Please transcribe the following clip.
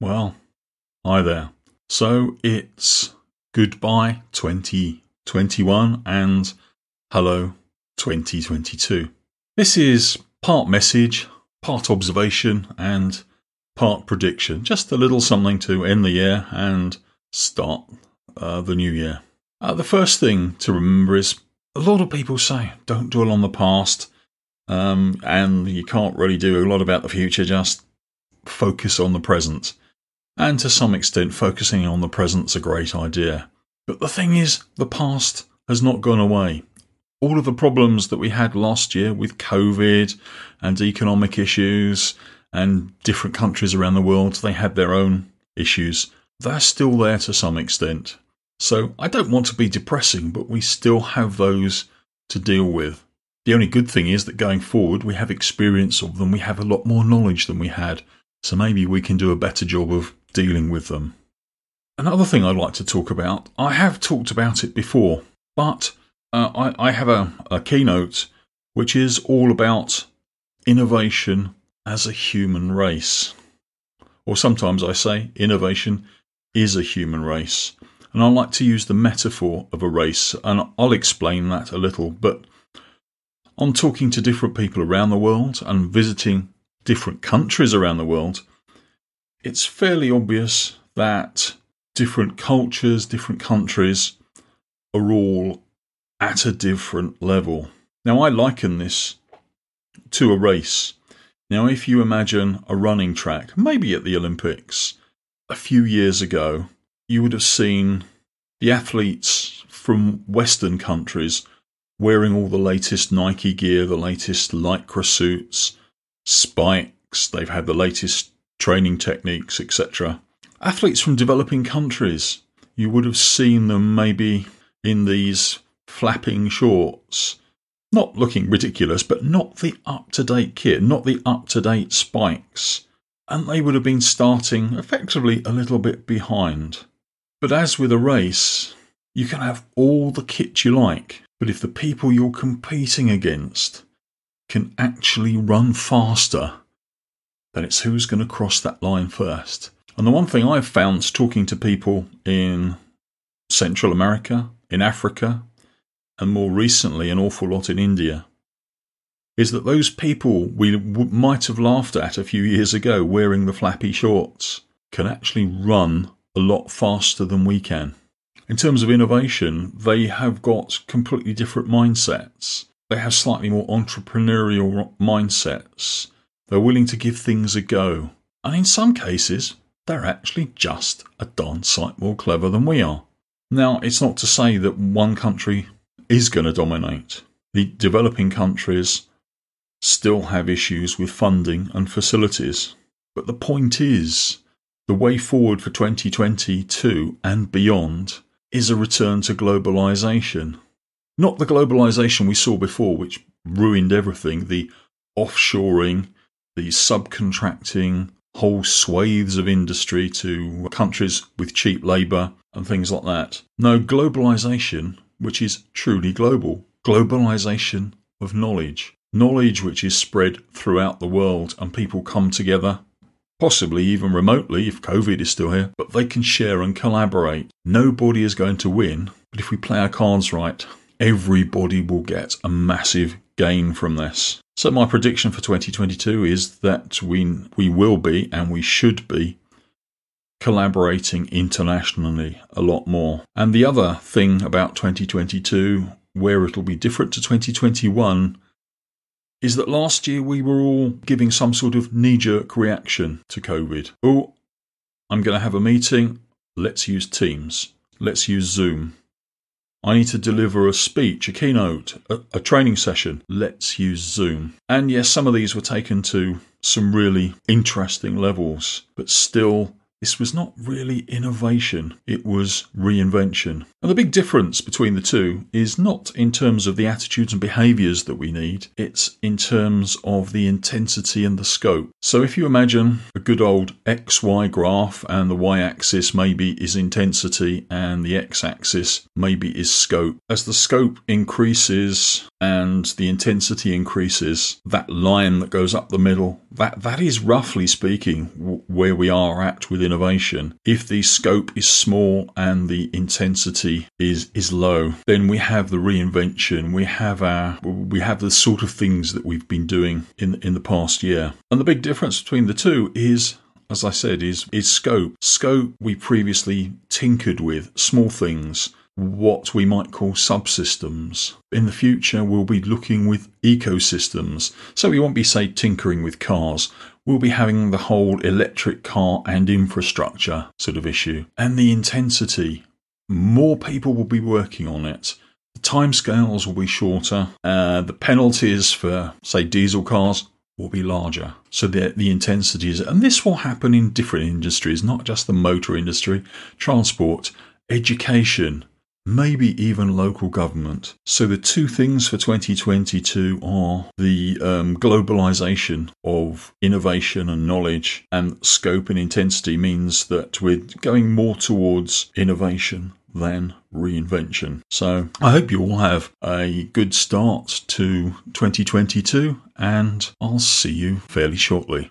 Well, hi there. So it's goodbye 2021 and hello 2022. This is part message, part observation, and part prediction. Just a little something to end the year and start uh, the new year. Uh, the first thing to remember is a lot of people say don't dwell on the past um, and you can't really do a lot about the future, just focus on the present. And to some extent, focusing on the present's a great idea. But the thing is, the past has not gone away. All of the problems that we had last year with COVID and economic issues and different countries around the world, they had their own issues. They're still there to some extent. So I don't want to be depressing, but we still have those to deal with. The only good thing is that going forward, we have experience of them, we have a lot more knowledge than we had, so maybe we can do a better job of dealing with them. Another thing I'd like to talk about, I have talked about it before, but uh, I, I, have a, a keynote which is all about innovation as a human race. Or sometimes I say innovation is a human race. And I like to use the metaphor of a race, and I'll explain that a little. But on talking to different people around the world and visiting different countries around the world, it's fairly obvious that different cultures, different countries are all at a different level. Now, I liken this to a race. Now, if you imagine a running track, maybe at the Olympics, a few years ago, you would have seen the athletes from Western countries wearing all the latest Nike gear, the latest Lycra suits, spikes, they've had the latest training techniques, etc. Athletes from developing countries, you would have seen them maybe in these flapping shorts, not looking ridiculous, but not the up to date kit, not the up to date spikes. And they would have been starting effectively a little bit behind. But as with a race, you can have all the kit you like, but if the people you're competing against can actually run faster, then it's who's going to cross that line first. And the one thing I've found talking to people in Central America, in Africa, and more recently an awful lot in India, is that those people we might have laughed at a few years ago wearing the flappy shorts can actually run a lot faster than we can. In terms of innovation, they have got completely different mindsets. They have slightly more entrepreneurial mindsets. They're willing to give things a go. And in some cases, they're actually just a darn sight more clever than we are. Now, it's not to say that one country is going to dominate. The developing countries still have issues with funding and facilities. But the point is, the way forward for 2022 and beyond is a return to globalization. Not the globalization we saw before, which ruined everything the offshoring, the subcontracting, whole swathes of industry to countries with cheap labour and things like that. No, globalization, which is truly global, globalization of knowledge. Knowledge which is spread throughout the world and people come together possibly even remotely if COVID is still here, but they can share and collaborate. Nobody is going to win, but if we play our cards right, everybody will get a massive gain from this. So my prediction for 2022 is that we we will be and we should be collaborating internationally a lot more. And the other thing about 2022 where it'll be different to 2021 is that last year we were all giving some sort of knee jerk reaction to COVID. Oh, I'm going to have a meeting. Let's use Teams. Let's use Zoom. I need to deliver a speech, a keynote, a, a, training session. Let's use Zoom. And yes, some of these were taken to some really interesting levels, but still this was not really innovation, it was reinvention. And the big difference between the two is not in terms of the attitudes and behaviours that we need, it's in terms of the intensity and the scope. So if you imagine a good old XY graph and the Y axis maybe is intensity and the X axis maybe is scope, as the scope increases and the intensity increases, that line that goes up the middle, that, that is roughly speaking where we are at within innovation. If the scope is small and the intensity is is low, then we have the reinvention. We have our we have the sort of things that we've been doing in in the past year. And the big difference between the two is as I said, is is scope. Scope we previously tinkered with small things what we might call subsystems. In the future, we'll be looking with ecosystems. So we won't be, say, tinkering with cars. We'll be having the whole electric car and infrastructure sort of issue. And the intensity. More people will be working on it. The timescales will be shorter. Uh, the penalties for, say, diesel cars will be larger. So the, the intensity is, and this will happen in different industries, not just the motor industry, transport, education, maybe even local government. So the two things for 2022 are the um, globalization of innovation and knowledge, and scope and intensity means that we're going more towards innovation than reinvention. So I hope you all have a good start to 2022 and I'll see you fairly shortly.